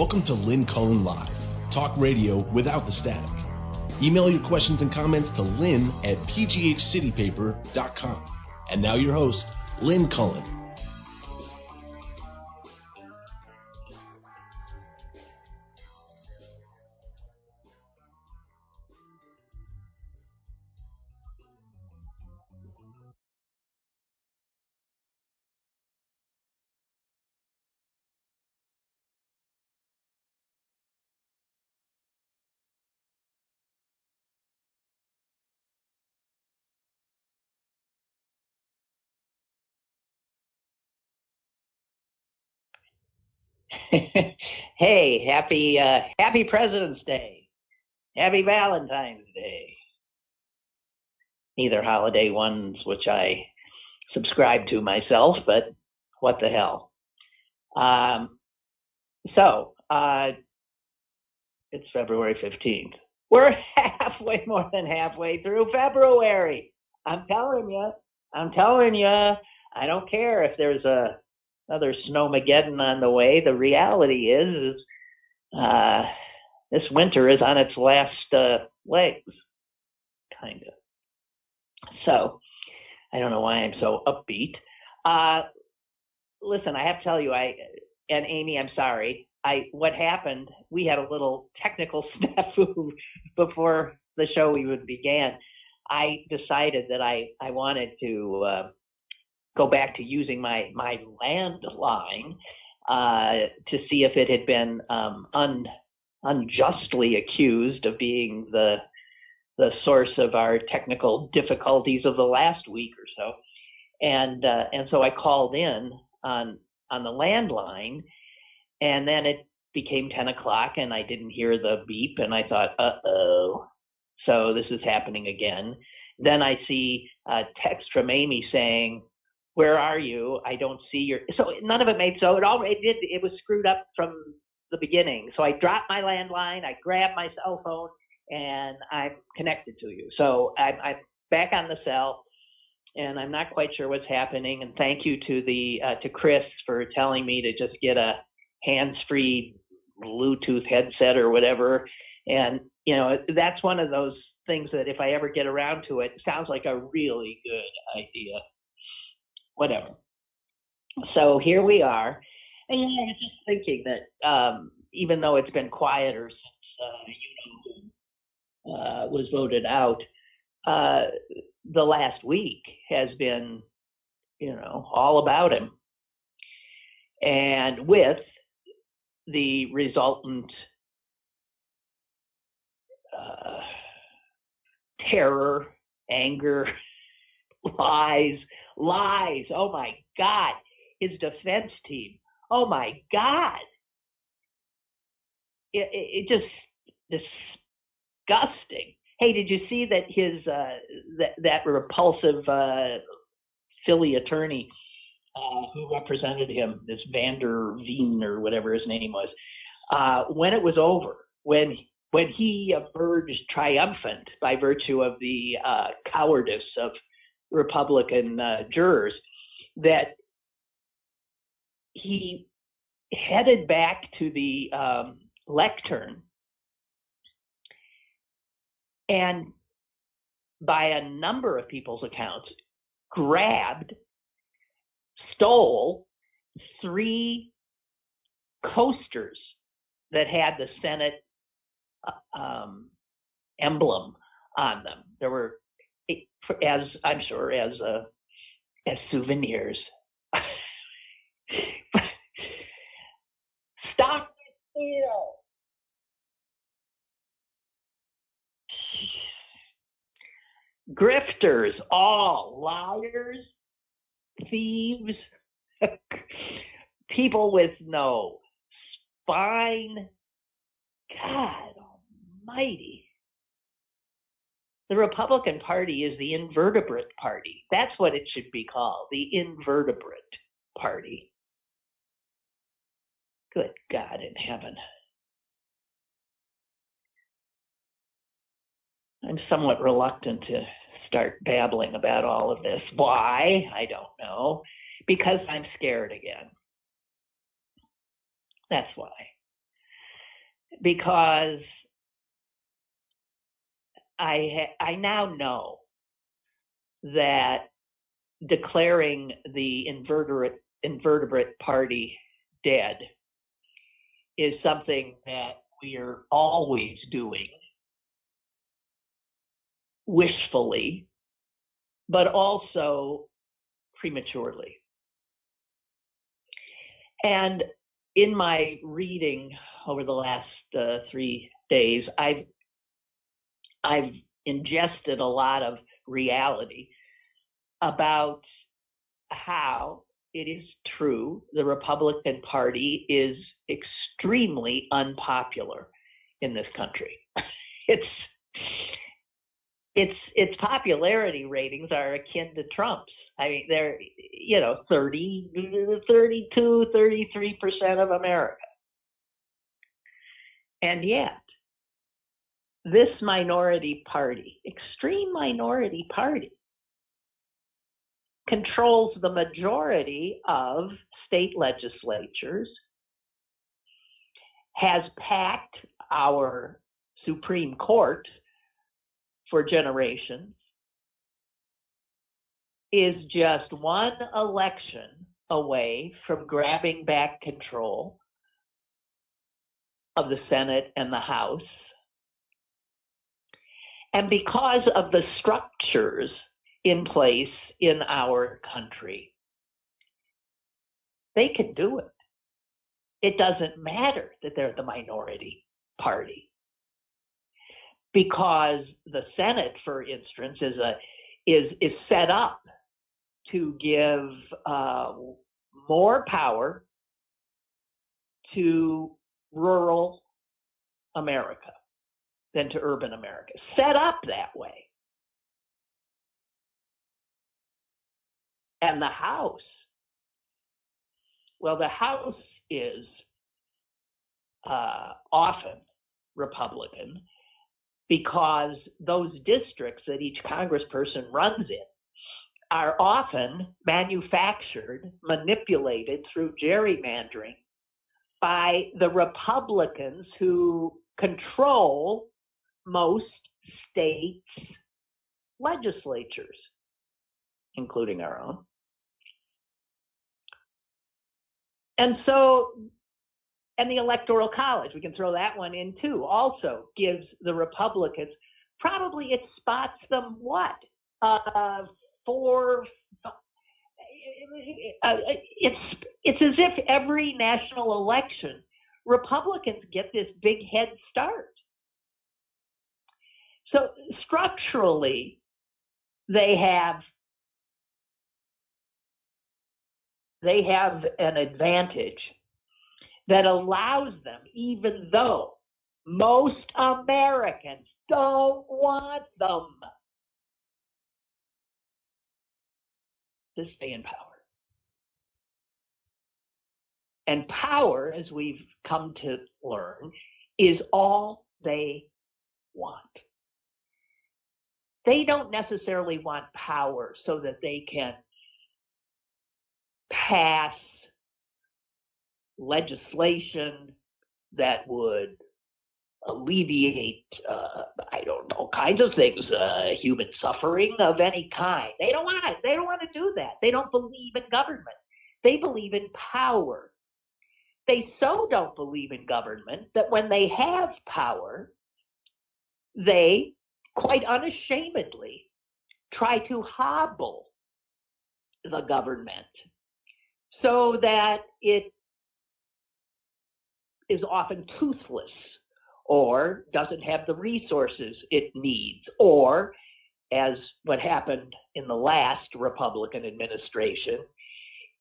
Welcome to Lynn Cullen Live, talk radio without the static. Email your questions and comments to lynn at pghcitypaper.com. And now your host, Lynn Cullen. hey, happy uh, happy President's Day. Happy Valentine's Day. Neither holiday ones which I subscribe to myself, but what the hell. Um, so, uh, it's February 15th. We're halfway, more than halfway through February. I'm telling you, I'm telling you, I don't care if there's a another snowmageddon on the way. The reality is, is uh, this winter is on its last uh, legs, kind of. So, I don't know why I'm so upbeat. Uh, listen, I have to tell you, I and Amy, I'm sorry. I what happened? We had a little technical snafu before the show even began. I decided that I I wanted to uh, go back to using my my landline uh, to see if it had been um, un, unjustly accused of being the the source of our technical difficulties of the last week or so, and uh, and so I called in on on the landline, and then it became ten o'clock, and I didn't hear the beep, and I thought, uh oh, so this is happening again. Then I see a text from Amy saying, where are you? I don't see your. So none of it made so. It all it did. It was screwed up from the beginning. So I dropped my landline. I grabbed my cell phone, and I'm connected to you. So I'm, I'm back on the cell, and I'm not quite sure what's happening. And thank you to the uh, to Chris for telling me to just get a hands-free Bluetooth headset or whatever. And you know that's one of those things that if I ever get around to it, sounds like a really good idea whatever. So here we are. And you know, I was just thinking that um, even though it's been quieter since uh, you know uh, was voted out, uh, the last week has been, you know, all about him. And with the resultant uh, terror, anger, lies, lies. Oh my God. His defense team. Oh my God. It, it, it just disgusting. Hey, did you see that his uh, that that repulsive uh, Philly attorney uh, who represented him, this van der Veen or whatever his name was, uh, when it was over, when when he emerged triumphant by virtue of the uh, cowardice of Republican uh, jurors that he headed back to the um, lectern and by a number of people's accounts grabbed stole three coasters that had the senate uh, um, emblem on them. There were as I'm sure as uh, as souvenirs. Stop it, Grifters, all liars, thieves, people with no spine. God almighty. The Republican Party is the invertebrate party. That's what it should be called, the invertebrate party. Good God in heaven. I'm somewhat reluctant to start babbling about all of this. Why? I don't know. Because I'm scared again. That's why. because I ha- I now know that declaring the invertebrate invertebrate party dead is something that we are always doing wishfully, but also prematurely. And in my reading over the last uh, three days, I've I've ingested a lot of reality about how it is true the Republican Party is extremely unpopular in this country. it's its its popularity ratings are akin to Trump's. I mean, they're you know 30, 32, 33 percent of America, and yet this minority party, extreme minority party, controls the majority of state legislatures, has packed our Supreme Court for generations, is just one election away from grabbing back control of the Senate and the House. And because of the structures in place in our country. They can do it. It doesn't matter that they're the minority party. Because the Senate, for instance, is a is is set up to give uh, more power to rural America than to urban America. Set up that way. And the House, well, the House is uh, often Republican because those districts that each congressperson runs in are often manufactured, manipulated through gerrymandering by the Republicans who control most states' legislatures, including our own. And so, and the Electoral College, we can throw that one in too, also gives the Republicans, probably it spots them what? Uh, four, uh, it's, it's as if every national election, Republicans get this big head start. So structurally, they have they have an advantage that allows them, even though most Americans don't want them, to stay in power. And power, as we've come to learn, is all they want. They don't necessarily want power so that they can pass legislation that would alleviate, uh, I don't know, kinds of things, uh, human suffering of any kind. They don't want. They don't want to do that. They don't believe in government. They believe in power. They so don't believe in government that when they have power, they quite unashamedly try to hobble the government so that it is often toothless or doesn't have the resources it needs or as what happened in the last Republican administration,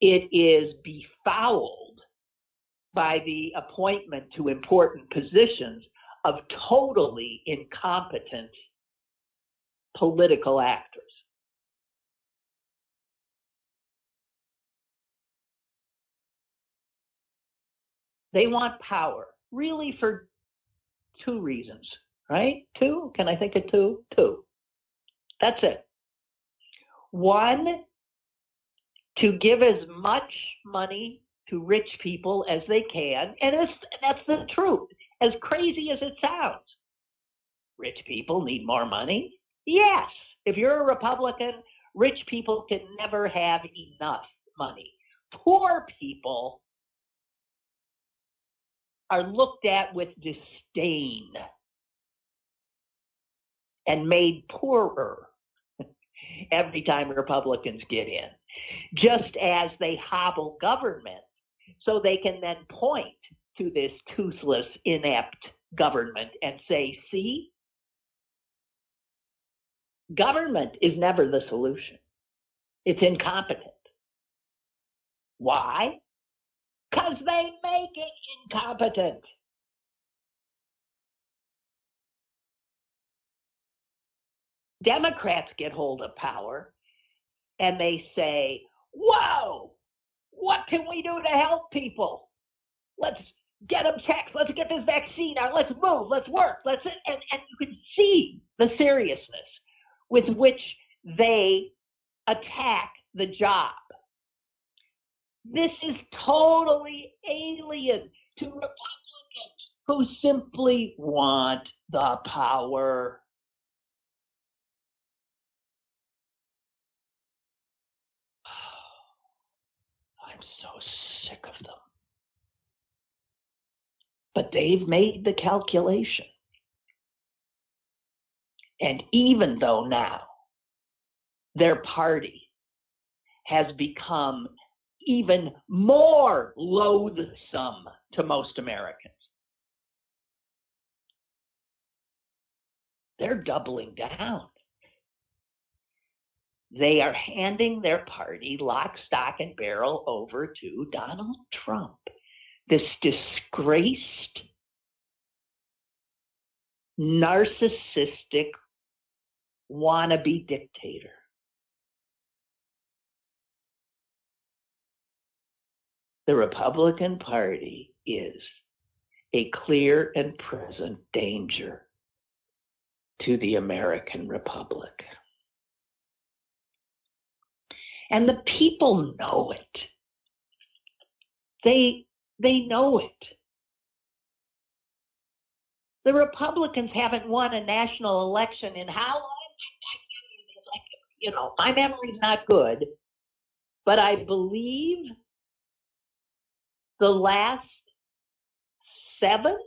it is befouled by the appointment to important positions of totally incompetent political actors. They want power, really for two reasons, right? Two? Can I think of two? Two. That's it. One, to give as much money to rich people as they can, and that's the truth. as crazy as it sounds. Rich people need more money? Yes. If you're a Republican, rich people can never have enough money. Poor people are looked at with disdain and made poorer every time Republicans get in, just as they hobble government so they can then point to this toothless, inept government and say, see, government is never the solution. It's incompetent. Why? Because they make it incompetent. Democrats get hold of power and they say, Whoa, what can we do to help people? Let's get them checks. Let's get this vaccine out. Let's move. Let's work. Let's and, and you can see the seriousness with which they attack the job. This is totally alien to Republicans who simply want the power. I'm so sick of them. But they've made the calculation. And even though now their party has become even more loathsome to most Americans. They're doubling down. They are handing their party lock, stock, and barrel over to Donald Trump, this disgraced, narcissistic wannabe dictator. the Republican Party is a clear and present danger to the American Republic. And the people know it. They, they know it. The Republicans haven't won a national election in how long? You know, my memory's not good, but I believe the last seven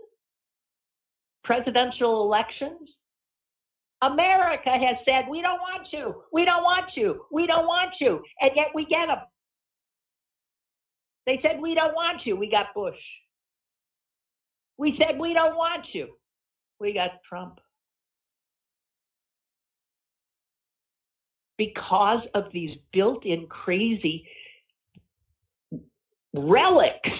presidential elections, America has said, we don't want you, we don't want you, we don't want you, and yet we get them. They said, we don't want you, we got Bush. We said, we don't want you, we got Trump. Because of these built in crazy relics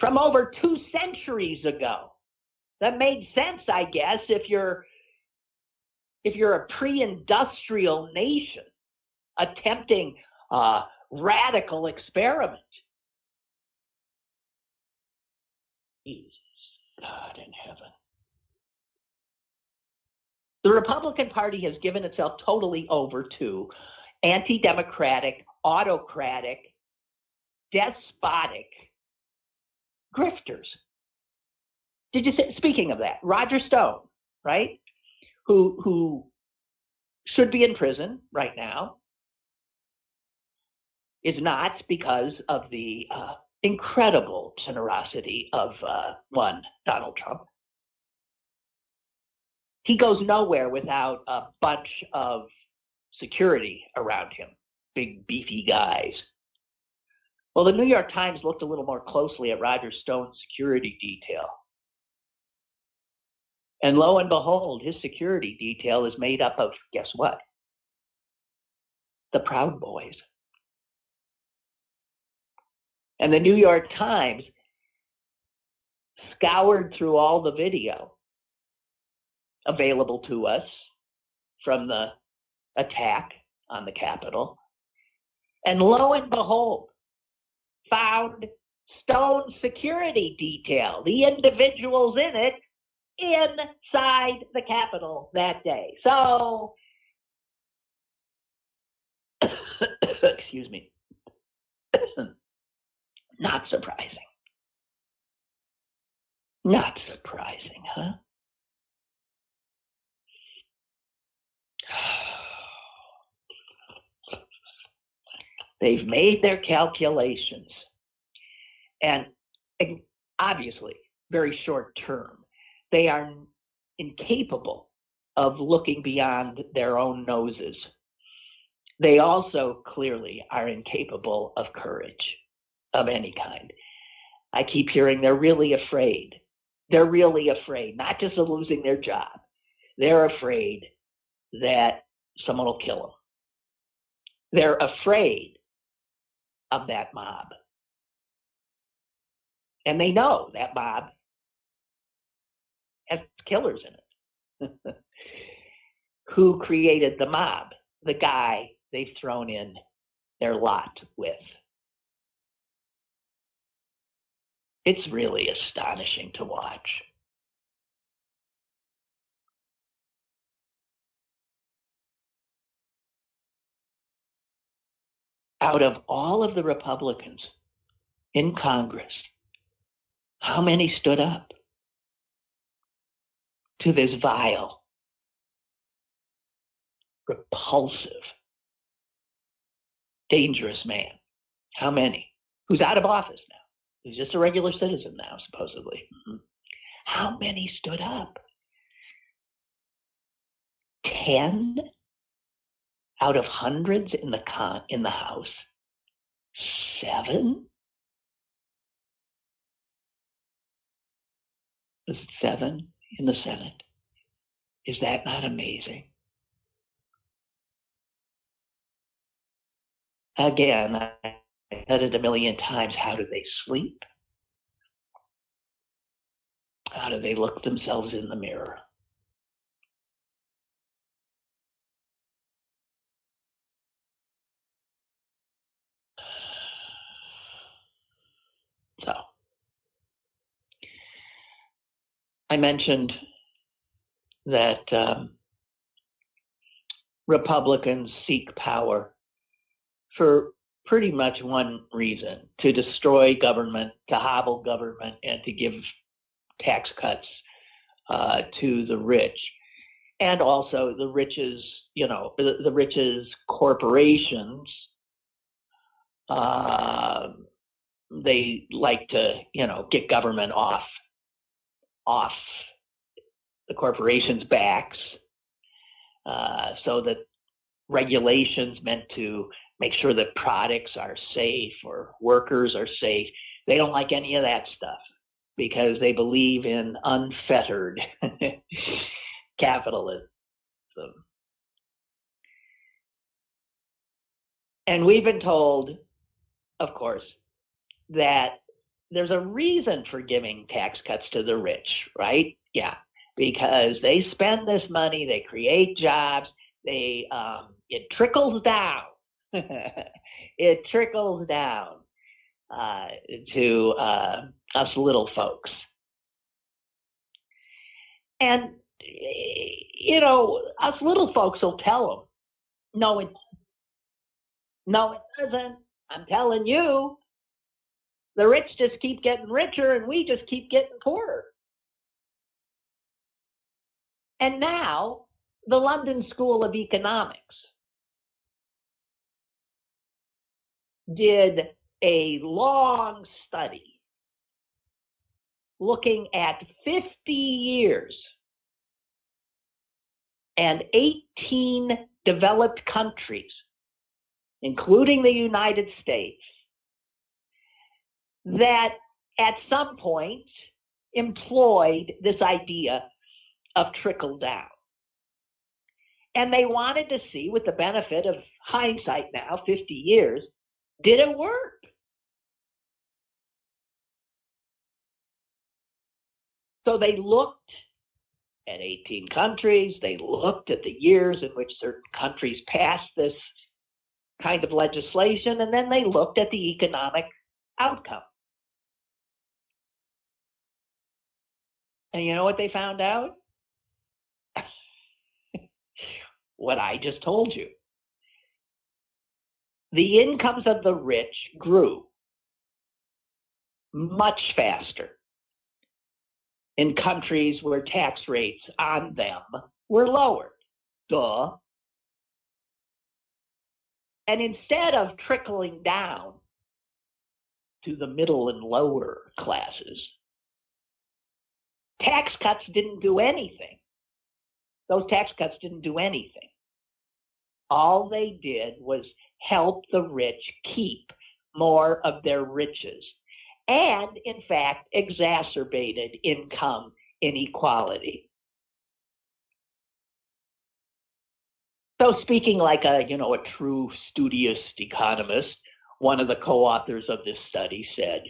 from over two centuries ago. That made sense, I guess, if you're if you're a pre-industrial nation attempting a radical experiment. Jesus, God in heaven. The Republican Party has given itself totally over to anti democratic, autocratic, despotic grifters. Did you say, speaking of that, Roger Stone, right? Who, who should be in prison right now, is not because of the uh, incredible generosity of uh, one, Donald Trump. He goes nowhere without a bunch of security around him, big, beefy guys. Well, the New York Times looked a little more closely at Roger Stone's security detail. And lo and behold, his security detail is made up of, guess what? The Proud Boys. And the New York Times scoured through all the video available to us from the attack on the Capitol. And lo and behold, found Stone security detail, the individuals in it, inside the Capitol that day. So, excuse me, not surprising. Not surprising, huh? They've made their calculations. And obviously, very short term, they are incapable of looking beyond their own noses. They also clearly are incapable of courage of any kind. I keep hearing they're really afraid. They're really afraid, not just of losing their job, they're afraid that someone will kill them. They're afraid of that mob. And they know that mob has killers in it. Who created the mob? The guy they've thrown in their lot with. It's really astonishing to watch. Out of all of the Republicans in Congress, how many stood up to this vile, repulsive, dangerous man? How many? Who's out of office now? Who's just a regular citizen now, supposedly? Mm-hmm. How many stood up? Ten out of hundreds in the con- in the House. Seven was it seven in the Senate? Is that not amazing? Again, I said it a million times. How do they sleep? How do they look themselves in the mirror? So, I mentioned that um, Republicans seek power for pretty much one reason to destroy government, to hobble government, and to give tax cuts uh, to the rich. And also the riches, you know, the, the riches corporations, uh, they like to, you know, get government off off the corporations' backs uh, so that regulations meant to make sure that products are safe or workers are safe. They don't like any of that stuff because they believe in unfettered capitalism. And we've been told, of course, that there's a reason for giving tax cuts to the rich, right? Yeah, because they spend this money, they create jobs, they um, it trickles down. it trickles down uh, to uh, us little folks, and you know, us little folks will tell them, no, it, no, it doesn't. I'm telling you, the rich just keep getting richer and we just keep getting poorer. And now, the London School of Economics did a long study looking at 50 years and 18 developed countries, including the United States, that at some point employed this idea of trickle down. And they wanted to see, with the benefit of hindsight now, 50 years, did it work? So they looked at 18 countries, they looked at the years in which certain countries passed this kind of legislation, and then they looked at the economic outcome. And you know what they found out? what I just told you. The incomes of the rich grew much faster in countries where tax rates on them were lowered. Duh. And instead of trickling down to the middle and lower classes, tax cuts didn't do anything. Those tax cuts didn't do anything. All they did was help the rich keep more of their riches and, in fact, exacerbated income inequality. So, speaking like a you know a true studious economist, one of the co-authors of this study said,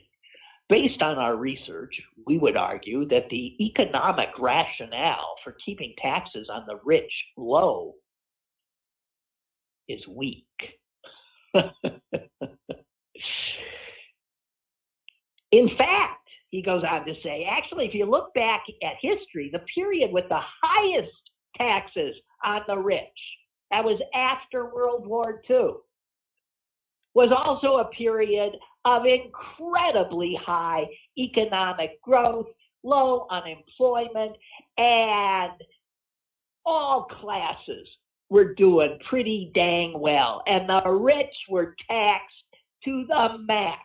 based on our research, we would argue that the economic rationale for keeping taxes on the rich low is weak. In fact, he goes on to say, actually, if you look back at history, the period with the highest taxes on the rich, that was after World War II, was also a period of incredibly high economic growth, low unemployment, and all classes were doing pretty dang well. And the rich were taxed to the max.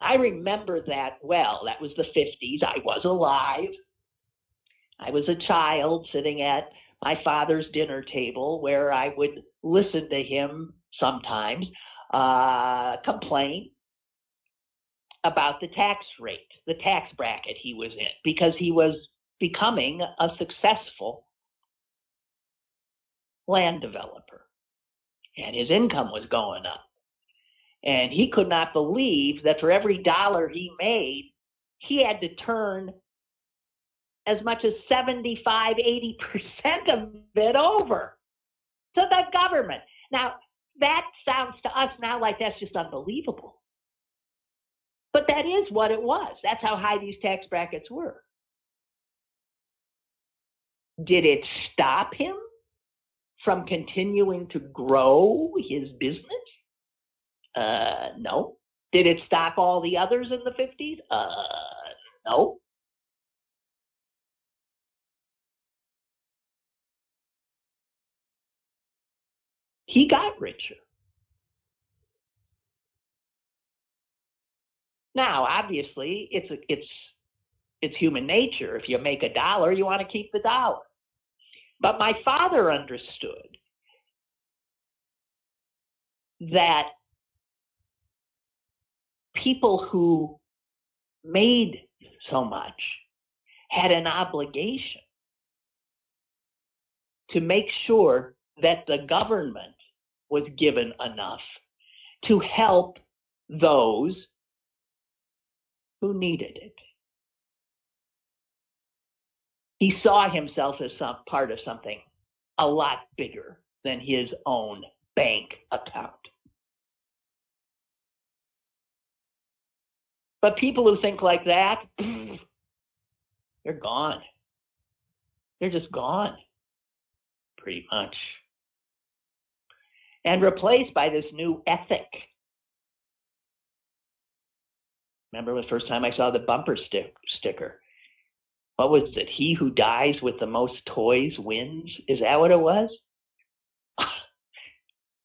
I remember that well. That was the 50s. I was alive. I was a child sitting at my father's dinner table where I would listen to him sometimes uh, complain about the tax rate, the tax bracket he was in, because he was becoming a successful land developer and his income was going up. And he could not believe that for every dollar he made, he had to turn as much as 75, 80% of it over to the government. Now, that sounds to us now like that's just unbelievable. But that is what it was. That's how high these tax brackets were. Did it stop him from continuing to grow his business? Uh, no. Did it stop all the others in the 50s? Uh, no. He got richer. Now, obviously, it's a, it's it's human nature. If you make a dollar, you want to keep the dollar. But my father understood that people who made so much had an obligation to make sure that the government was given enough to help those who needed it. He saw himself as some part of something a lot bigger than his own bank account. But people who think like that, they're gone. They're just gone, pretty much. And replaced by this new ethic. Remember the first time I saw the bumper stick, sticker? What was it? He who dies with the most toys wins? Is that what it was?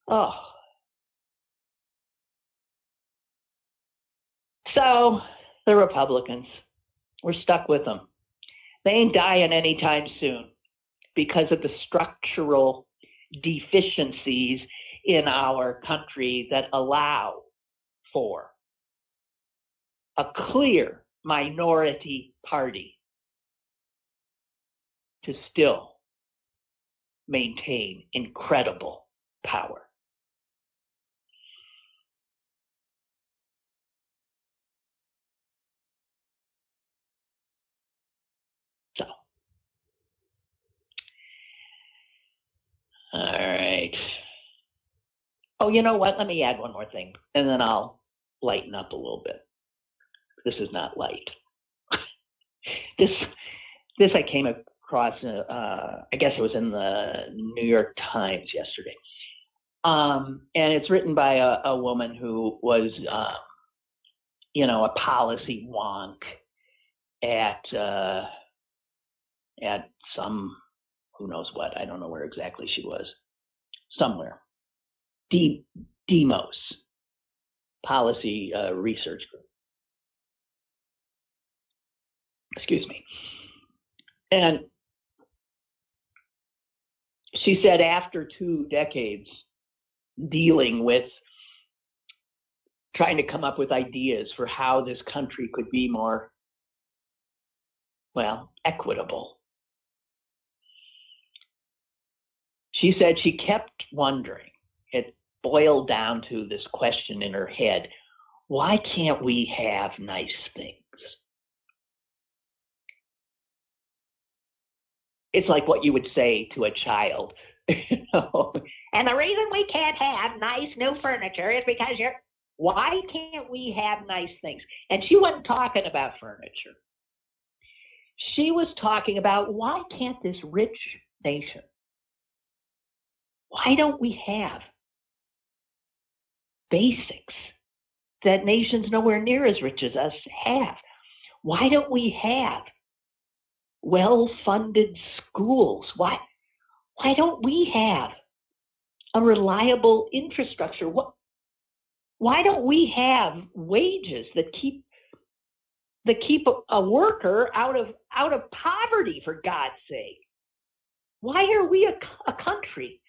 oh, So the Republicans, we're stuck with them. They ain't dying anytime soon because of the structural deficiencies in our country that allow for a clear minority party to still maintain incredible power. All right. Oh, you know what? Let me add one more thing, and then I'll lighten up a little bit. This is not light. this this I came across. Uh, I guess it was in the New York Times yesterday. Um, and it's written by a, a woman who was, uh, you know, a policy wonk at uh, at some who knows what. I don't know where exactly she was. Somewhere. D- Demos, Policy uh, Research Group. Excuse me. And she said after two decades dealing with trying to come up with ideas for how this country could be more, well, equitable. She said she kept wondering, boiled down to this question in her head why can't we have nice things? It's like what you would say to a child. you know? And the reason we can't have nice new furniture is because you're why can't we have nice things? And she wasn't talking about furniture. She was talking about why can't this rich nation, why don't we have basics that nations nowhere near as rich as us have? Why don't we have well funded schools? Why, why don't we have a reliable infrastructure? What, why don't we have wages that keep that keep a, a worker out of out of poverty for God's sake? Why are we a, a country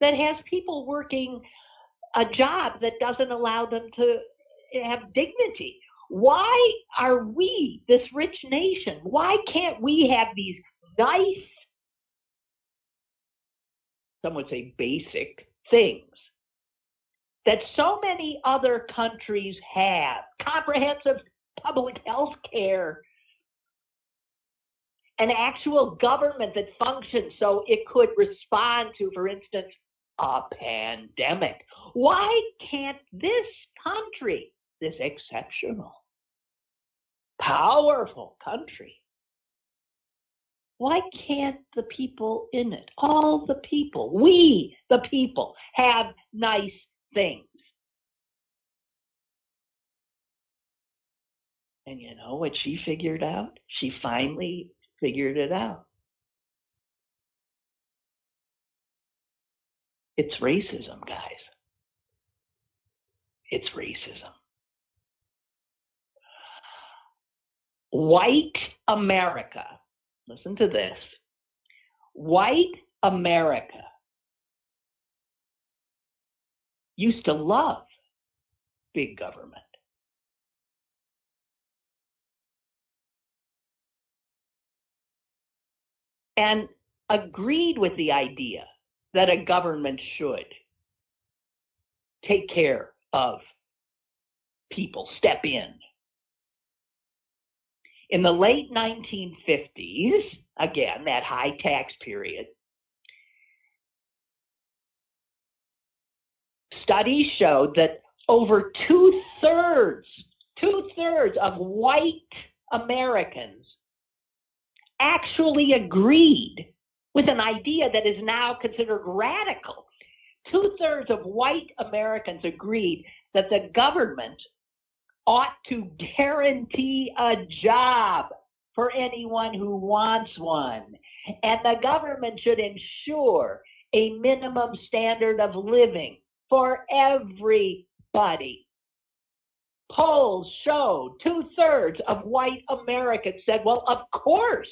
that has people working a job that doesn't allow them to have dignity? Why are we, this rich nation, why can't we have these nice, some would say basic things that so many other countries have comprehensive public health care, an actual government that functions so it could respond to, for instance, a pandemic. Why can't this country, this exceptional, powerful country, why can't the people in it, all the people, we, the people, have nice things. And you know what she figured out? She finally figured it out. It's racism, guys. It's racism. White America, listen to this. White America used to love big government. And agreed with the idea that a government should take care of people, step in. In the late 1950s, again, that high tax period, studies showed that over two thirds, two thirds of white Americans actually agreed with an idea that is now considered radical. Two thirds of white Americans agreed that the government ought to guarantee a job for anyone who wants one. And the government should ensure a minimum standard of living for everybody. Polls showed two thirds of white Americans said, well, of course.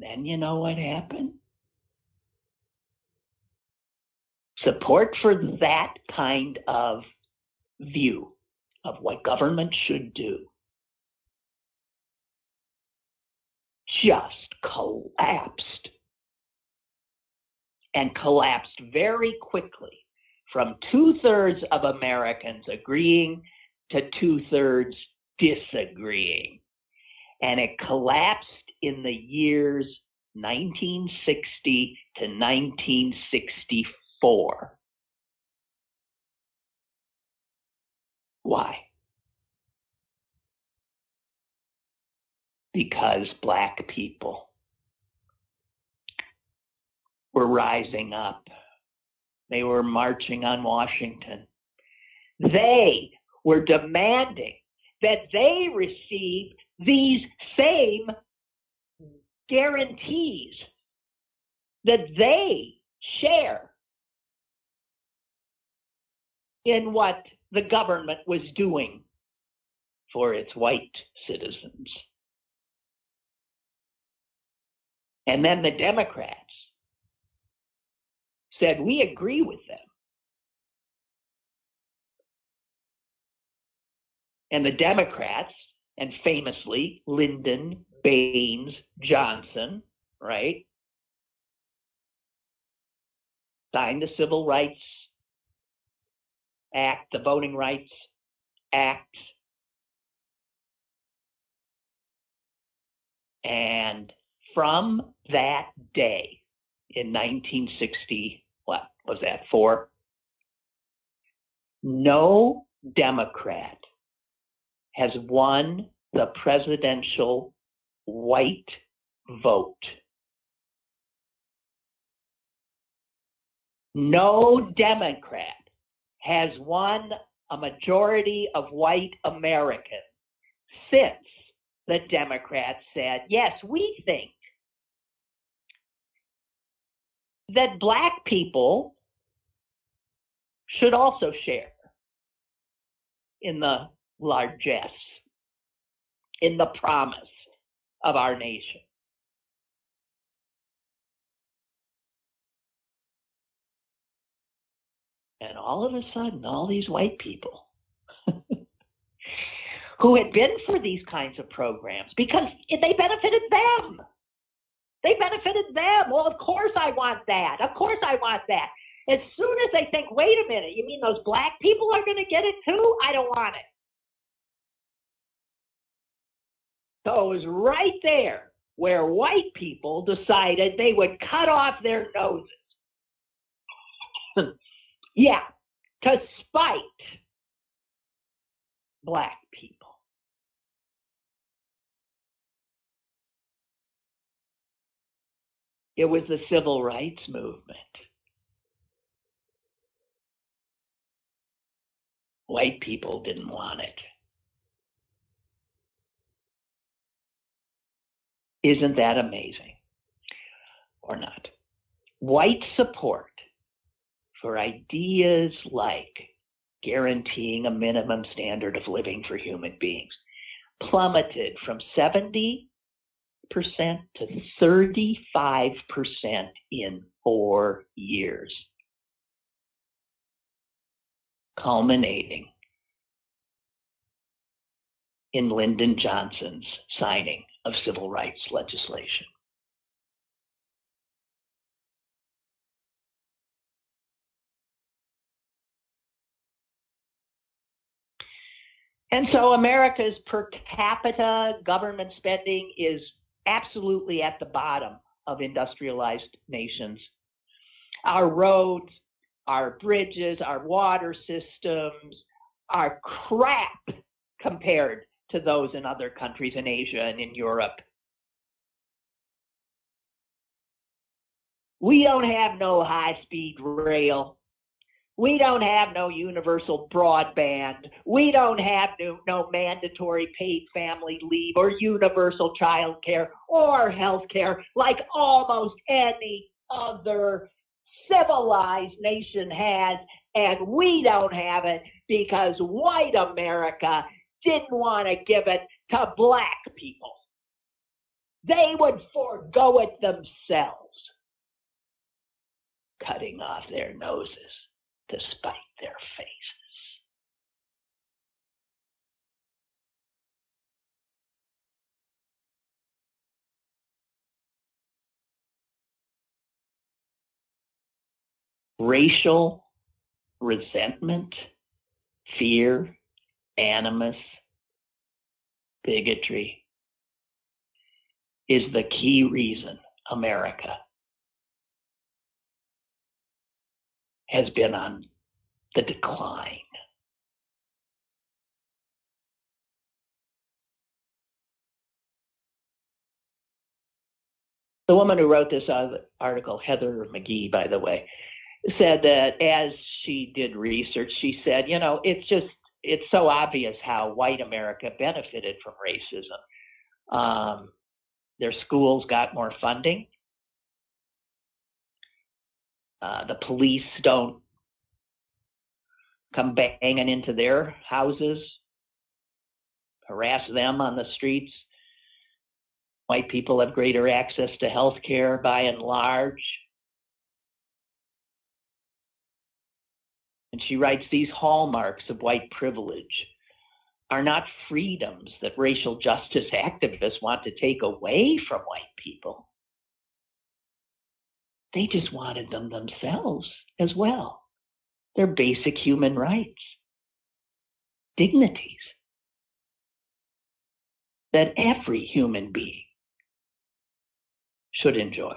Then you know what happened? Support for that kind of view of what government should do just collapsed and collapsed very quickly from two thirds of Americans agreeing to two thirds disagreeing. And it collapsed in the years 1960 to 1964. Why? Because black people were rising up. They were marching on Washington. They were demanding that they receive these same guarantees that they share in what the government was doing for its white citizens. And then the Democrats said, We agree with them. And the Democrats, and famously Lyndon Baines Johnson, right, signed the Civil Rights Act, the Voting Rights Act, and from that day in 1960, what was that, four? No Democrat has won the presidential white vote. No Democrat has won a majority of white Americans since the Democrats said, yes, we think that black people should also share in the largesse, in the promise of our nation. And all of a sudden, all these white people who had been for these kinds of programs because they benefited them. They benefited them. Well, of course I want that. Of course I want that. As soon as they think, wait a minute, you mean those black people are going to get it too? I don't want it. So it was right there where white people decided they would cut off their noses. yeah, to spite black people. It was the civil rights movement. White people didn't want it. Isn't that amazing? Or not? White support for ideas like guaranteeing a minimum standard of living for human beings plummeted from 70% to 35% in four years, culminating in Lyndon Johnson's signing of civil rights legislation. And so America's per capita government spending is absolutely at the bottom of industrialized nations. Our roads, our bridges, our water systems are crap compared to those in other countries in Asia and in Europe. We don't have no high speed rail. We don't have no universal broadband. We don't have no, no mandatory paid family leave or universal child care or health care like almost any other civilized nation has. And we don't have it because white America didn't want to give it to black people. They would forego it themselves, cutting off their noses to spite their faces. Racial resentment, fear, animus, bigotry is the key reason America has been on the decline. the woman who wrote this article, Heather McGhee, by the way, said that as she did research, she said, you know, it's just it's so obvious how white America benefited from racism. Um, their schools got more funding. Uh, the police don't come banging into their houses, harass them on the streets. White people have greater access to health care by and large. And she writes these hallmarks of white privilege are not freedoms that racial justice activists want to take away from white people. They just wanted them themselves as well. They're basic human rights, dignities that every human being should enjoy.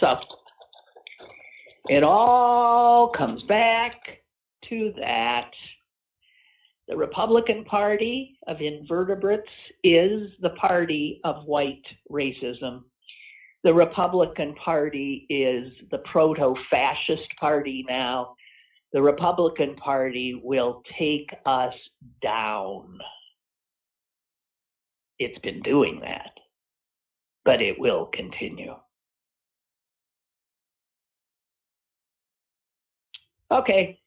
So it all comes back to that. The Republican Party of invertebrates is the party of white racism. The Republican Party is the proto fascist party now. The Republican Party will take us down. It's been doing that, but it will continue. Okay.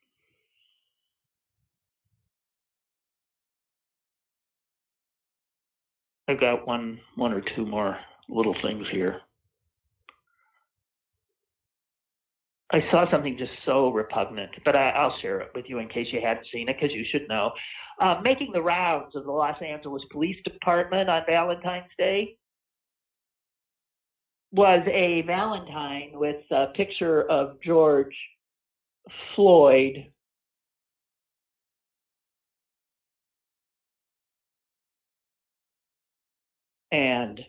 I've got one one or two more little things here. I saw something just so repugnant, but I, will share it with you in case you hadn't seen it, because you should know. Uh, making the rounds of the Los Angeles Police Department on Valentine's Day was a Valentine with a picture of George Floyd and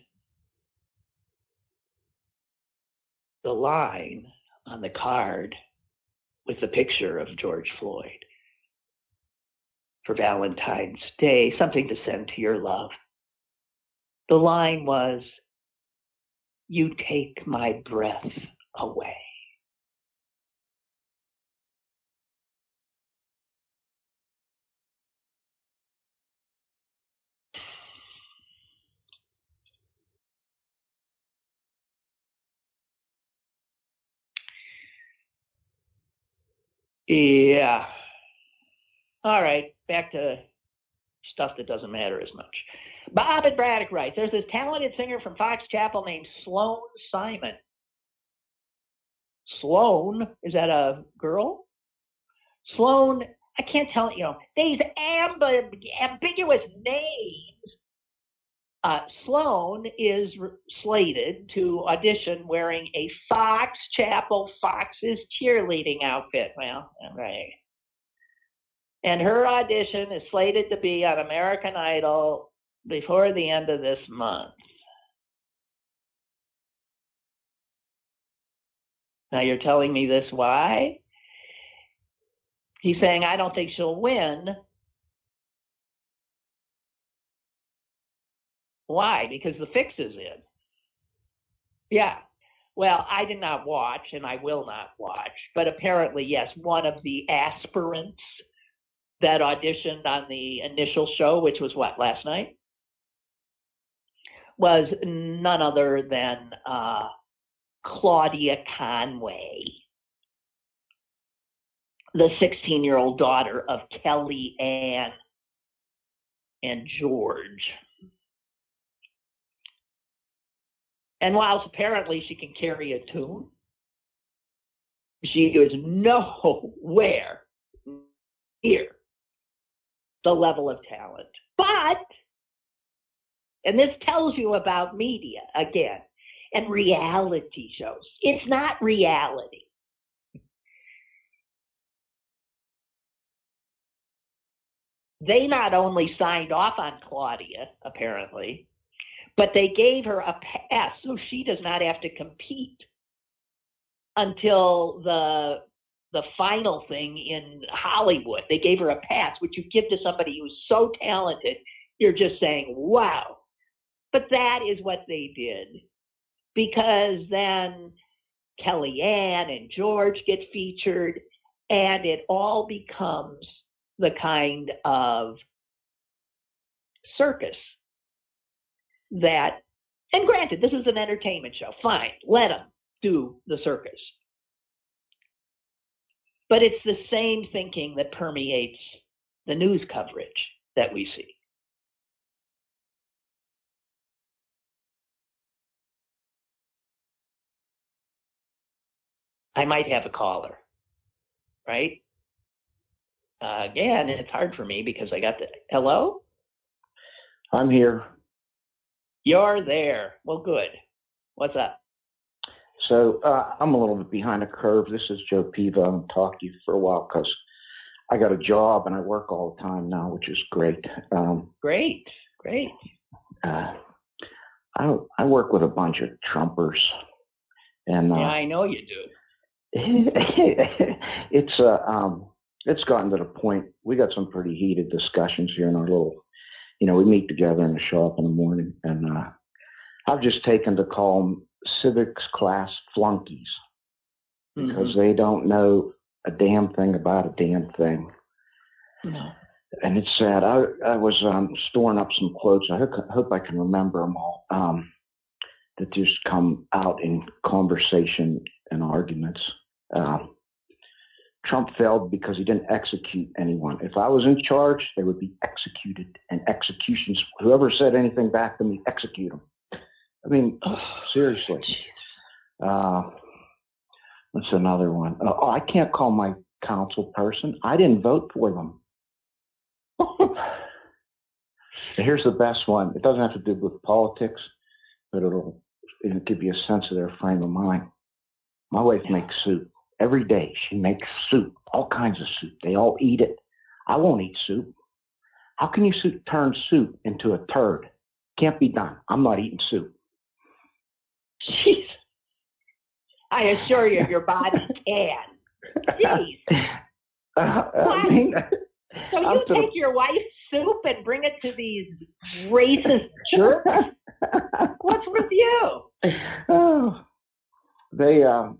the line on the card with the picture of George Floyd for Valentine's Day, something to send to your love. The line was, You take my breath away. Yeah. All right, back to stuff that doesn't matter as much. Bob and Braddock writes, there's this talented singer from Fox Chapel named Sloan Simon. Sloan, is that a girl? Sloan, I can't tell, you know, these amb- ambiguous names Uh, Sloan is slated to audition wearing a Fox Chapel Fox's cheerleading outfit. Well, right. And her audition is slated to be on American Idol before the end of this month. Now you're telling me this why? He's saying, I don't think she'll win Why? Because the fix is in. Yeah. Well, I did not watch, and I will not watch, but apparently, yes, one of the aspirants that auditioned on the initial show, which was what, last night? Was none other than uh, Claudia Conway, the 16 year old daughter of Kellyanne and George. And whilst apparently she can carry a tune, she is nowhere near the level of talent. But, and this tells you about media again, and reality shows. It's not reality. They not only signed off on Claudia, apparently, but they gave her a pass so she does not have to compete until the the final thing in Hollywood. They gave her a pass, which you give to somebody who's so talented. You're just saying, wow. But that is what they did. Because then Kellyanne and George get featured, and it all becomes the kind of circus that, and granted, this is an entertainment show. Fine, let them do the circus. But it's the same thinking that permeates the news coverage that we see. I might have a caller, right? Uh, again, it's hard for me because I got the hello. I'm here. You're there. Well, good. What's up? So uh, I'm a little bit behind the curve. This is Joe Piva. I haven't talked to you for a while because I got a job and I work all the time now, which is great. Um, great, great. Uh, I I work with a bunch of Trumpers, and uh, yeah, I know you do. it's uh, um, it's gotten to the point. We got some pretty heated discussions here in our little. You know, we meet together in the shop in the morning, and uh, I've just taken to call them civics class flunkies because mm-hmm. they don't know a damn thing about a damn thing. No. And it's sad. I I was um, storing up some quotes. I hope, hope I can remember them all. Um, that just come out in conversation and arguments. Uh, Trump failed because he didn't execute anyone. If I was in charge, they would be executed and executions. Whoever said anything back to me, execute them. I mean, oh, seriously. Uh, what's another one? Uh, oh, I can't call my council person. I didn't vote for them. Here's the best one. It doesn't have to do with politics, but it'll, it'll give you a sense of their frame of mind. My wife makes soup every day. She makes soup, all kinds of soup. They all eat it. I won't eat soup. How can you turn soup into a turd? Can't be done. I'm not eating soup. Jeez. I assure you, your body can. Jeez. Uh, I mean, so you take the... your wife's soup and bring it to these racist jerks? What's with you? Oh, they, um,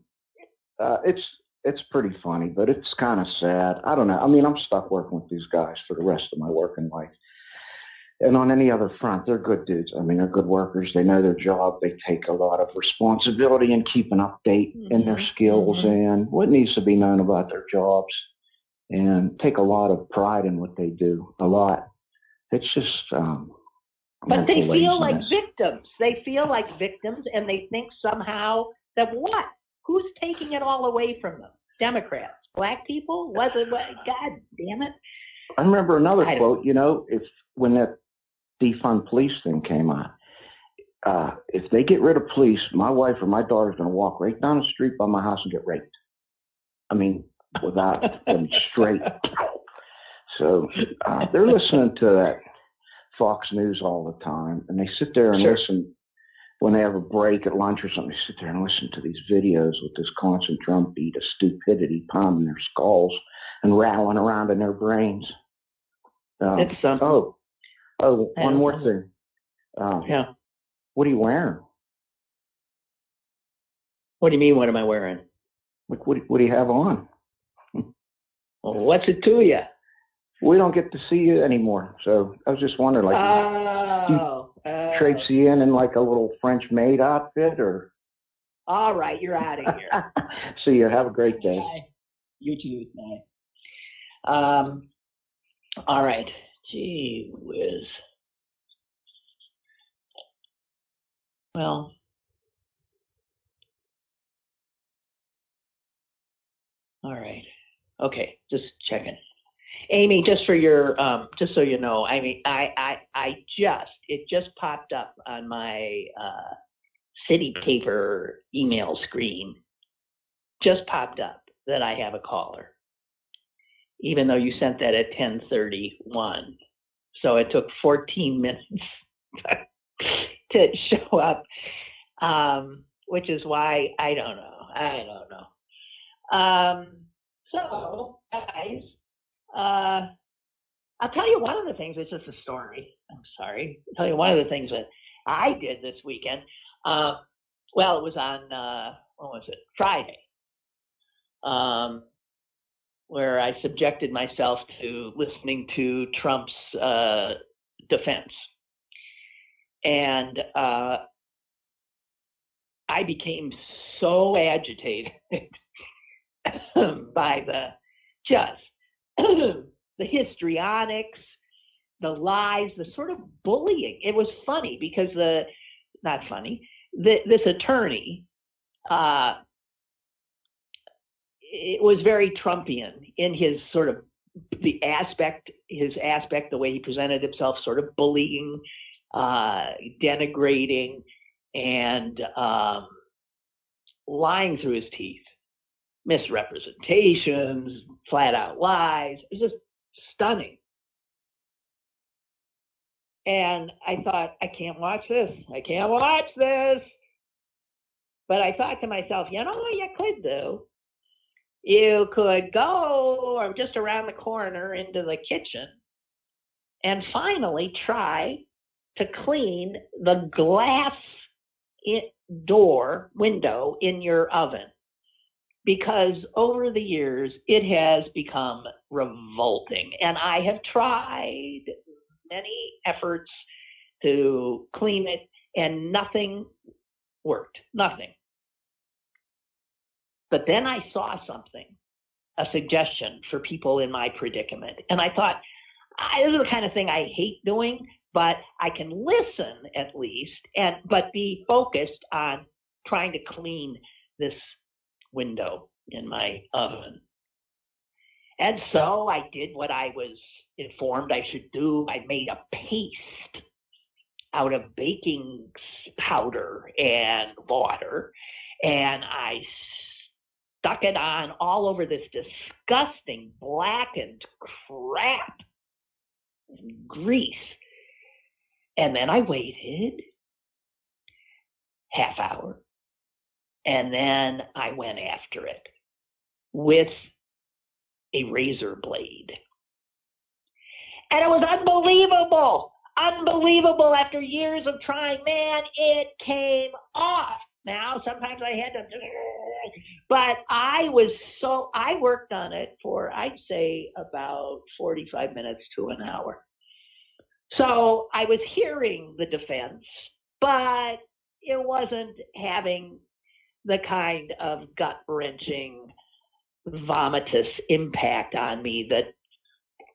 uh, it's it's pretty funny, but it's kind of sad. I don't know. I mean, I'm stuck working with these guys for the rest of my working life. And on any other front, they're good dudes. I mean, they're good workers. They know their job. They take a lot of responsibility and keep an update mm-hmm. in their skills mm-hmm. and what needs to be known about their jobs and take a lot of pride in what they do. A lot. It's just, um, but they feel like victims. They feel like victims and they think somehow that what? Who's taking it all away from them? Democrats, black people? Was it? God damn it! I remember another I quote. You know, if when that defund police thing came out, uh, if they get rid of police, my wife or my daughter's going to walk right down the street by my house and get raped. I mean, without them straight. So uh, they're listening to that Fox News all the time, and they sit there and sure. listen when they have a break at lunch or something, they sit there and listen to these videos with this constant drumbeat of stupidity pounding their skulls and rattling around in their brains. Um, something. Oh, oh, one more thing. Um, yeah. What are you wearing? What do you mean? What am I wearing? Like, what, what do you have on? well, what's it to you? We don't get to see you anymore, so I was just wondering, like, oh, you oh. traipsy in in like a little French maid outfit, or? All right, you're out of here. see you. Have a great day. Bye. You too. Bye. Um. All right. Gee whiz. Well, all right. Okay, just checking. Amy, just for your, um, just so you know, I mean, I, I, I just, it just popped up on my uh, city paper email screen. Just popped up that I have a caller, even though you sent that at 10:31. So it took 14 minutes to show up, um, which is why I don't know. I don't know. Um, so, guys, uh, I'll tell you one of the things. It's just a story. I'm sorry. I'll tell you one of the things that I did this weekend. Uh, well, it was on uh, what was it? Friday. Um, where I subjected myself to listening to Trump's uh, defense. And uh, I became so agitated by the just the histrionics, the lies, the sort of bullying. It was funny because the not funny. The, this attorney uh, it was very Trumpian in his sort of the aspect, his aspect, the way he presented himself, sort of bullying, uh, denigrating, and um, lying through his teeth, misrepresentations, flat out lies. It was just stunning. And I thought, I can't watch this. I can't watch this. But I thought to myself, you know what you could do? You could go just around the corner into the kitchen and finally try to clean the glass door window in your oven because over the years it has become revolting. And I have tried many efforts to clean it and nothing worked. Nothing. But then I saw something a suggestion for people in my predicament. And I thought ah, this is the kind of thing I hate doing but I can listen at least and but be focused on trying to clean this window in my oven. And so I did what I was informed I should do. I made a paste out of baking powder and water and I stuck it on all over this disgusting blackened crap and grease and then I waited half hour. And then I went after it with a razor blade. And it was unbelievable. Unbelievable after years of trying. Man, it came off. Now, sometimes I had to, but I was so, I worked on it for, I'd say, about 45 minutes to an hour. So I was hearing the defense, but it wasn't having the kind of gut wrenching, vomitous impact on me that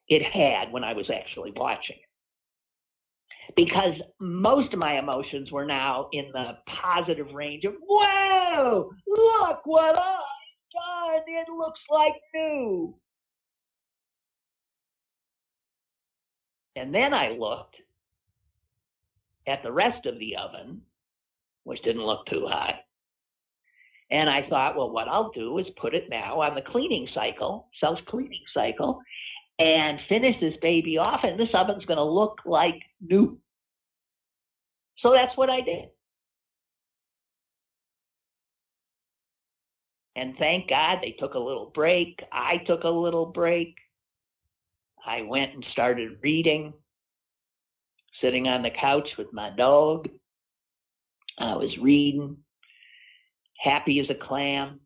it had when I was actually watching it. Because most of my emotions were now in the positive range of, whoa, look what I've done. It looks like new. And then I looked at the rest of the oven, which didn't look too hot. And I thought, well, what I'll do is put it now on the cleaning cycle, self cleaning cycle, and finish this baby off, and this oven's going to look like new. So that's what I did. And thank God they took a little break. I took a little break. I went and started reading, sitting on the couch with my dog. I was reading, happy as a clam.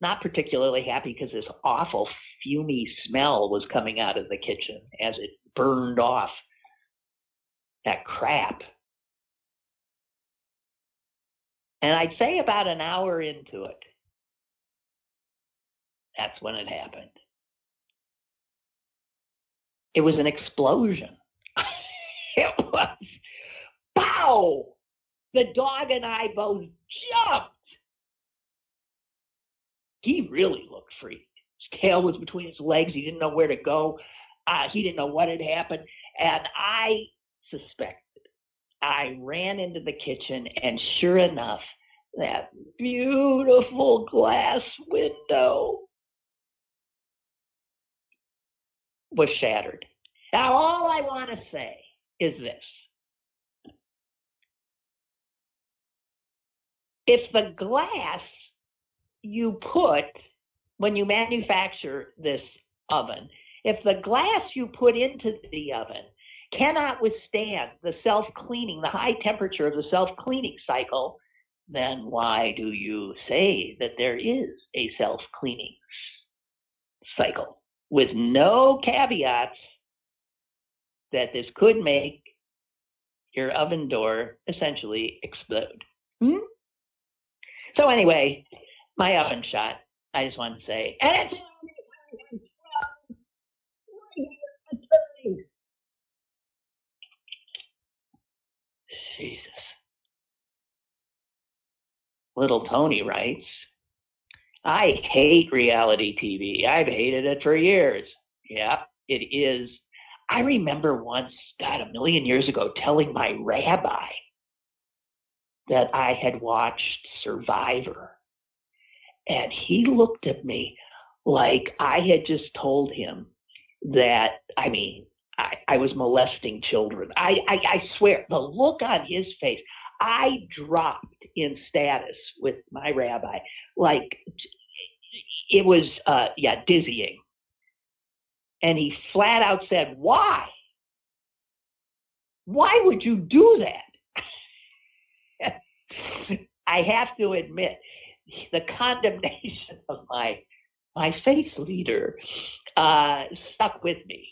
Not particularly happy because this awful fumy smell was coming out of the kitchen as it burned off that crap. And I'd say about an hour into it, that's when it happened. It was an explosion. it was, pow! The dog and I both jumped. He really looked freaked. His tail was between his legs. He didn't know where to go. Uh, he didn't know what had happened. And I suspected. I ran into the kitchen, and sure enough, that beautiful glass window was shattered. Now, all I want to say is this. If the glass you put when you manufacture this oven, if the glass you put into the oven cannot withstand the self cleaning, the high temperature of the self cleaning cycle, then why do you say that there is a self cleaning cycle with no caveats that this could make your oven door essentially explode? Hmm? So, anyway, my oven shot. I just want to say, and it's Jesus. Little Tony writes, I hate reality TV. I've hated it for years. Yeah, it is. I remember once, God, a million years ago, telling my rabbi that I had watched Survivor. And he looked at me like I had just told him that, I mean, I, I was molesting children. I, I, I swear, the look on his face, I dropped in status with my rabbi. Like, it was, uh, yeah, dizzying. And he flat out said, Why? Why would you do that? I have to admit, the condemnation of my my faith leader uh, stuck with me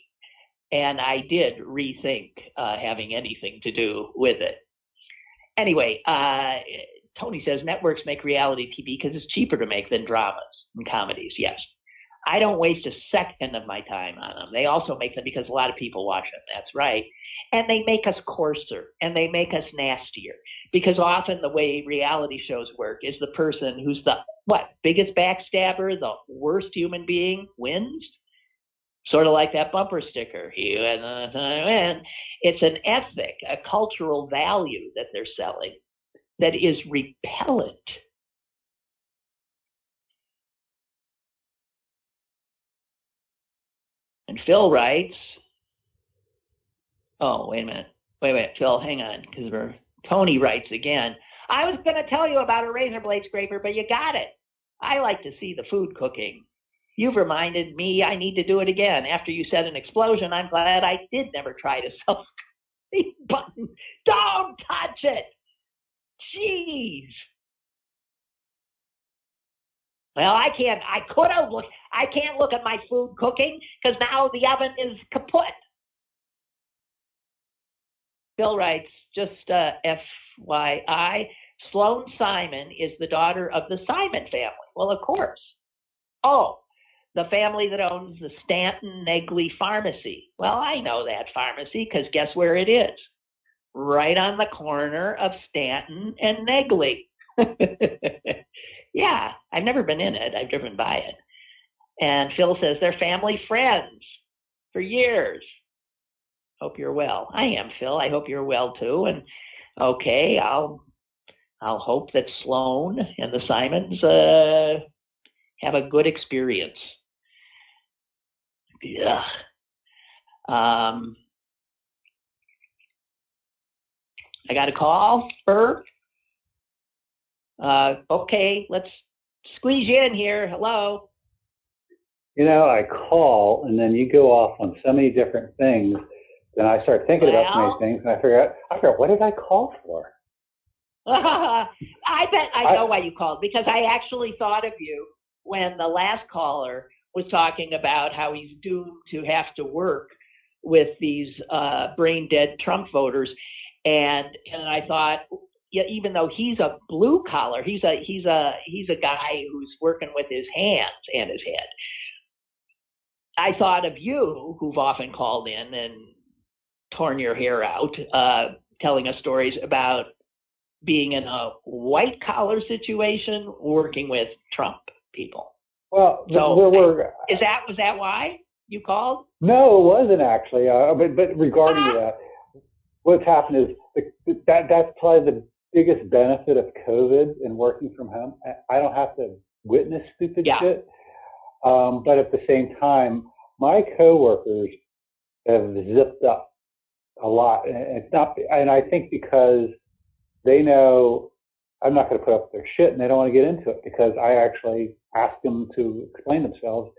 and I did rethink uh, having anything to do with it. Anyway, uh, Tony says networks make reality TV because it's cheaper to make than dramas and comedies. Yes. I don't waste a second of my time on them. They also make them because a lot of people watch them. That's right. And they make us coarser and they make us nastier because often the way reality shows work is the person who's the what biggest backstabber, the worst human being wins. Sort of like that bumper sticker. You and it's an ethic, a cultural value that they're selling that is repellent. And Phil writes, oh, wait a minute. Wait, wait, Phil, hang on, because we're Tony writes again. I was going to tell you about a razor blade scraper, but you got it. I like to see the food cooking. You've reminded me I need to do it again. After you said an explosion, I'm glad I did never try to self button. Don't touch it. Jeez. Well, I can't. I could have looked. I can't look at my food cooking because now the oven is kaput. Bill writes, just uh, FYI, Sloan Simon is the daughter of the Simon family. Well, of course. Oh, the family that owns the Stanton Negley Pharmacy. Well, I know that pharmacy because guess where it is? Right on the corner of Stanton and Negley. yeah, I've never been in it. I've driven by it. And Phil says they're family friends for years. Hope you're well. I am, Phil. I hope you're well too. And okay, I'll I'll hope that Sloan and the Simons uh, have a good experience yeah. Um, I got a call, Bert. Uh, okay, let's squeeze you in here. Hello. You know, I call and then you go off on so many different things. Then I start thinking well, about so many things and I figure out, I figure out, what did I call for? I bet I know I, why you called because I actually thought of you when the last caller was talking about how he's doomed to have to work with these uh, brain dead Trump voters, and and I thought, yeah, even though he's a blue collar, he's a he's a he's a guy who's working with his hands and his head. I thought of you, who've often called in and torn your hair out, uh, telling us stories about being in a white collar situation working with Trump people. Well, so we're, we're, is that was that why you called? No, it wasn't actually. Uh, but but regarding that, what's happened is that that's probably the biggest benefit of COVID and working from home. I don't have to witness stupid yeah. shit. Um, but at the same time, my coworkers have zipped up a lot, and it's not. And I think because they know I'm not going to put up their shit, and they don't want to get into it because I actually ask them to explain themselves,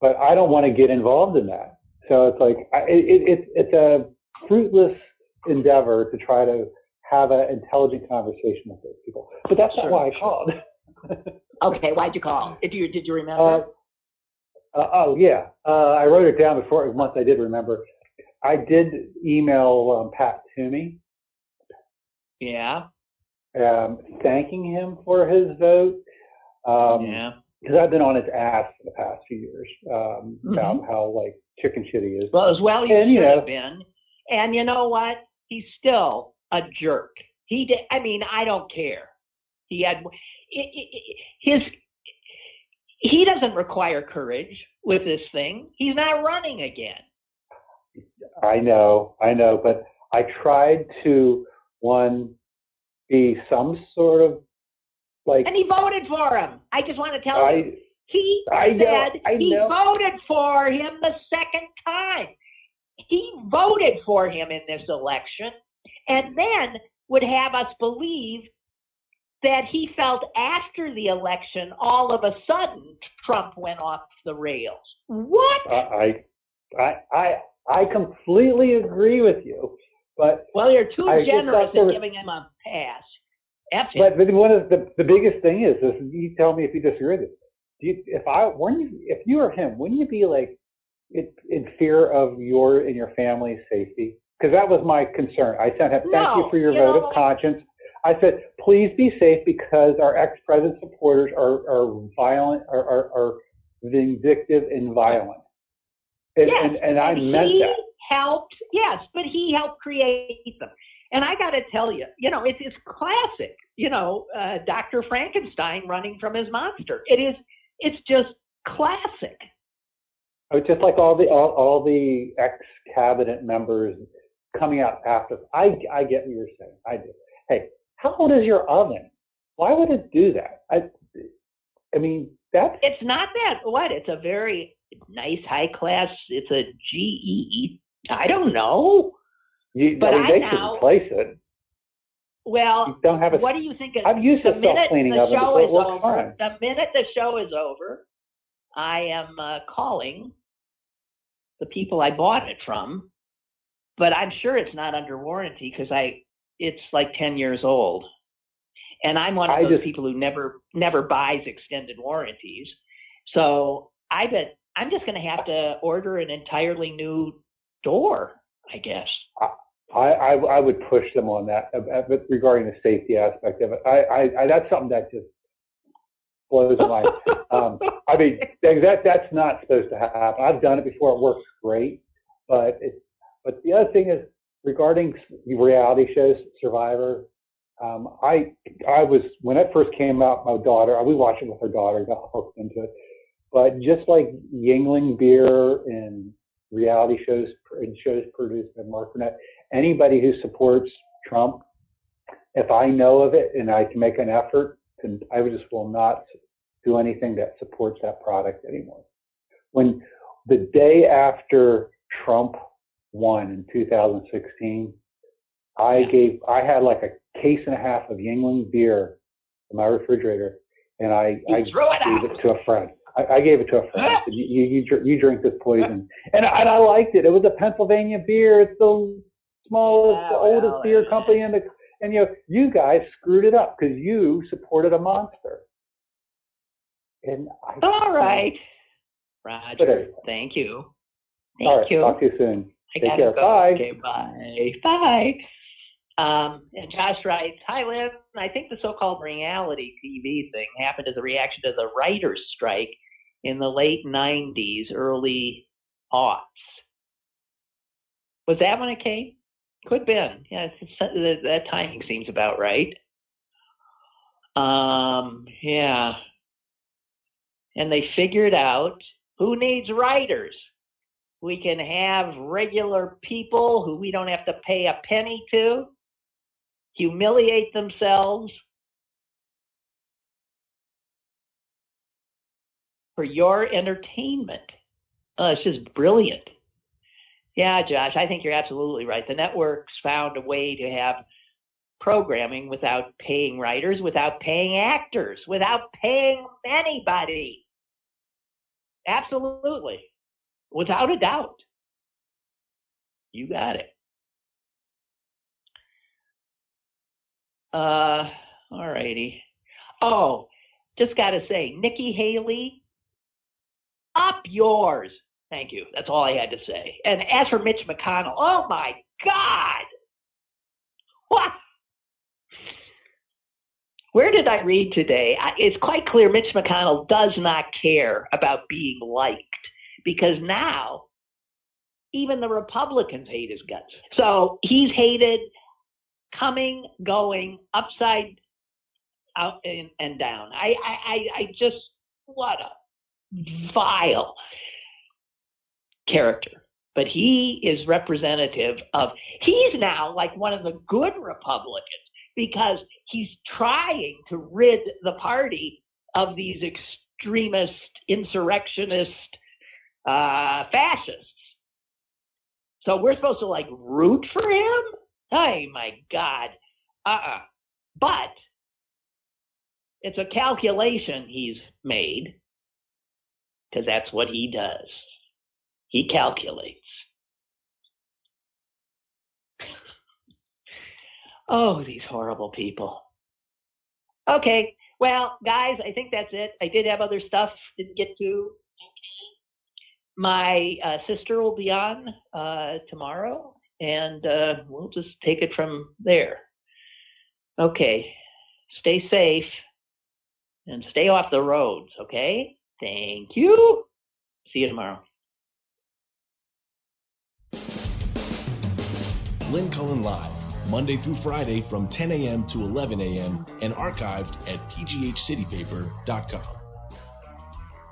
but I don't want to get involved in that. So it's like it, it, it's a fruitless endeavor to try to have an intelligent conversation with those people. But that's sure. not why I called. okay, why'd you call? Did you did you remember? Uh, uh, oh yeah, uh, I wrote it down before. Once I did remember, I did email um, Pat Toomey. Yeah. Um, thanking him for his vote. Um, yeah. Because I've been on his ass for the past few years um, mm-hmm. about how like chicken shit he is. Well, as well he and, should you know, have been. And you know what? He's still a jerk. He did. I mean, I don't care. He had his. He doesn't require courage with this thing. He's not running again. I know, I know, but I tried to one be some sort of like. And he voted for him. I just want to tell I, you, he I said know, I he know. voted for him the second time. He voted for him in this election, and then would have us believe that he felt after the election, all of a sudden, Trump went off the rails. What? I, I, I, I completely agree with you, but well, you're too I generous in was, giving him a pass. F but, but one of the the biggest thing is, is you tell me if you disagree with it. You, if I, when you, if you were him, wouldn't you be like in, in fear of your and your family's safety? Because that was my concern. I sent him, thank no, you for your you vote know, of conscience. I said, please be safe because our ex-president supporters are, are violent, are, are, are vindictive and violent. And, yes, and, and I and meant he that. helped, yes, but he helped create them. And I got to tell you, you know, it's, it's classic, you know, uh, Dr. Frankenstein running from his monster. It is, it's just classic. Oh, just like all the all, all the ex cabinet members coming out after. I I get what you're saying. I do. Hey, how old is your oven? Why would it do that? I I mean that's. It's not that what? It's a very nice high class. It's a GE. I don't know. You, but I mean, I they now, replace it. Well, you don't have a, what do you think? Of, I've used the a self-cleaning the oven. Show it is over, fine. The minute the show is over, I am uh, calling the people I bought it from, but I'm sure it's not under warranty because I it's like 10 years old. And I'm one of I those just- people who never never buys extended warranties. So I bet I'm just going to have to order an entirely new door, I guess. I, I, I would push them on that uh, uh, but regarding the safety aspect of it. I, I, I that's something that just blows my. Um, I mean, that that's not supposed to happen. I've done it before; it works great. But it, but the other thing is regarding reality shows, Survivor. Um, I I was when it first came out, my daughter. We watched it with her daughter, got hooked into it. But just like Yuengling beer and reality shows and shows produced by Mark Burnett, anybody who supports Trump, if I know of it and I can make an effort, then I just will not do anything that supports that product anymore. When the day after Trump won in 2016, I gave, I had like a case and a half of Yuengling beer in my refrigerator, and I, You I threw it gave out. it to a friend. I, I gave it to a friend. Said, you, you, you, you drink this poison, and, I- and I liked it. It was a Pennsylvania beer. It's the smallest, Yeah, the well, oldest beer uh, company in the, and you know, you guys screwed it up because you supported a monster. And I, All right, Roger. anyway. Thank you. Thank All right. you. Talk to you soon. I Take gotta go. Bye. Okay, bye. Bye. Um, and Josh writes, Hi, Lynn. I think the so-called reality TV thing happened as a reaction to the writer's strike in the late 90s, early aughts. Was that when it came? Could have been. Yeah, it's, it's, that, that timing seems about right. Um, yeah. And they figured out who needs writers? We can have regular people who we don't have to pay a penny to humiliate themselves for your entertainment. Uh, oh, it's just brilliant. Yeah, Josh, I think you're absolutely right. The networks found a way to have programming without paying writers, without paying actors, without paying anybody. Absolutely. Without a doubt. You got it. Uh, all righty. Oh, just got to say, Nikki Haley, up yours. Thank you. That's all I had to say. And as for Mitch McConnell, oh my God. What? Where did I read today? It's quite clear Mitch McConnell does not care about being liked because now even the Republicans hate his guts. So he's hated coming, going, upside out and, and down. I, I, I just, what a vile character. But he is representative of, he's now like one of the good Republicans because he's trying to rid the party of these extremist, insurrectionist uh, fascists. So we're supposed to like root for him? Oh my God. Uh uh-uh. uh But it's a calculation he's made because that's what he does. He calculates. oh, these horrible people. Okay, well, guys, I think that's it. I did have other stuff didn't get to. My uh, sister will be on uh, tomorrow, and uh, we'll just take it from there. Okay, stay safe and stay off the roads, okay? Thank you. See you tomorrow. Lynn Cullen Live, Monday through Friday from 10 a.m. to 11 a.m. and archived at pghcitypaper.com.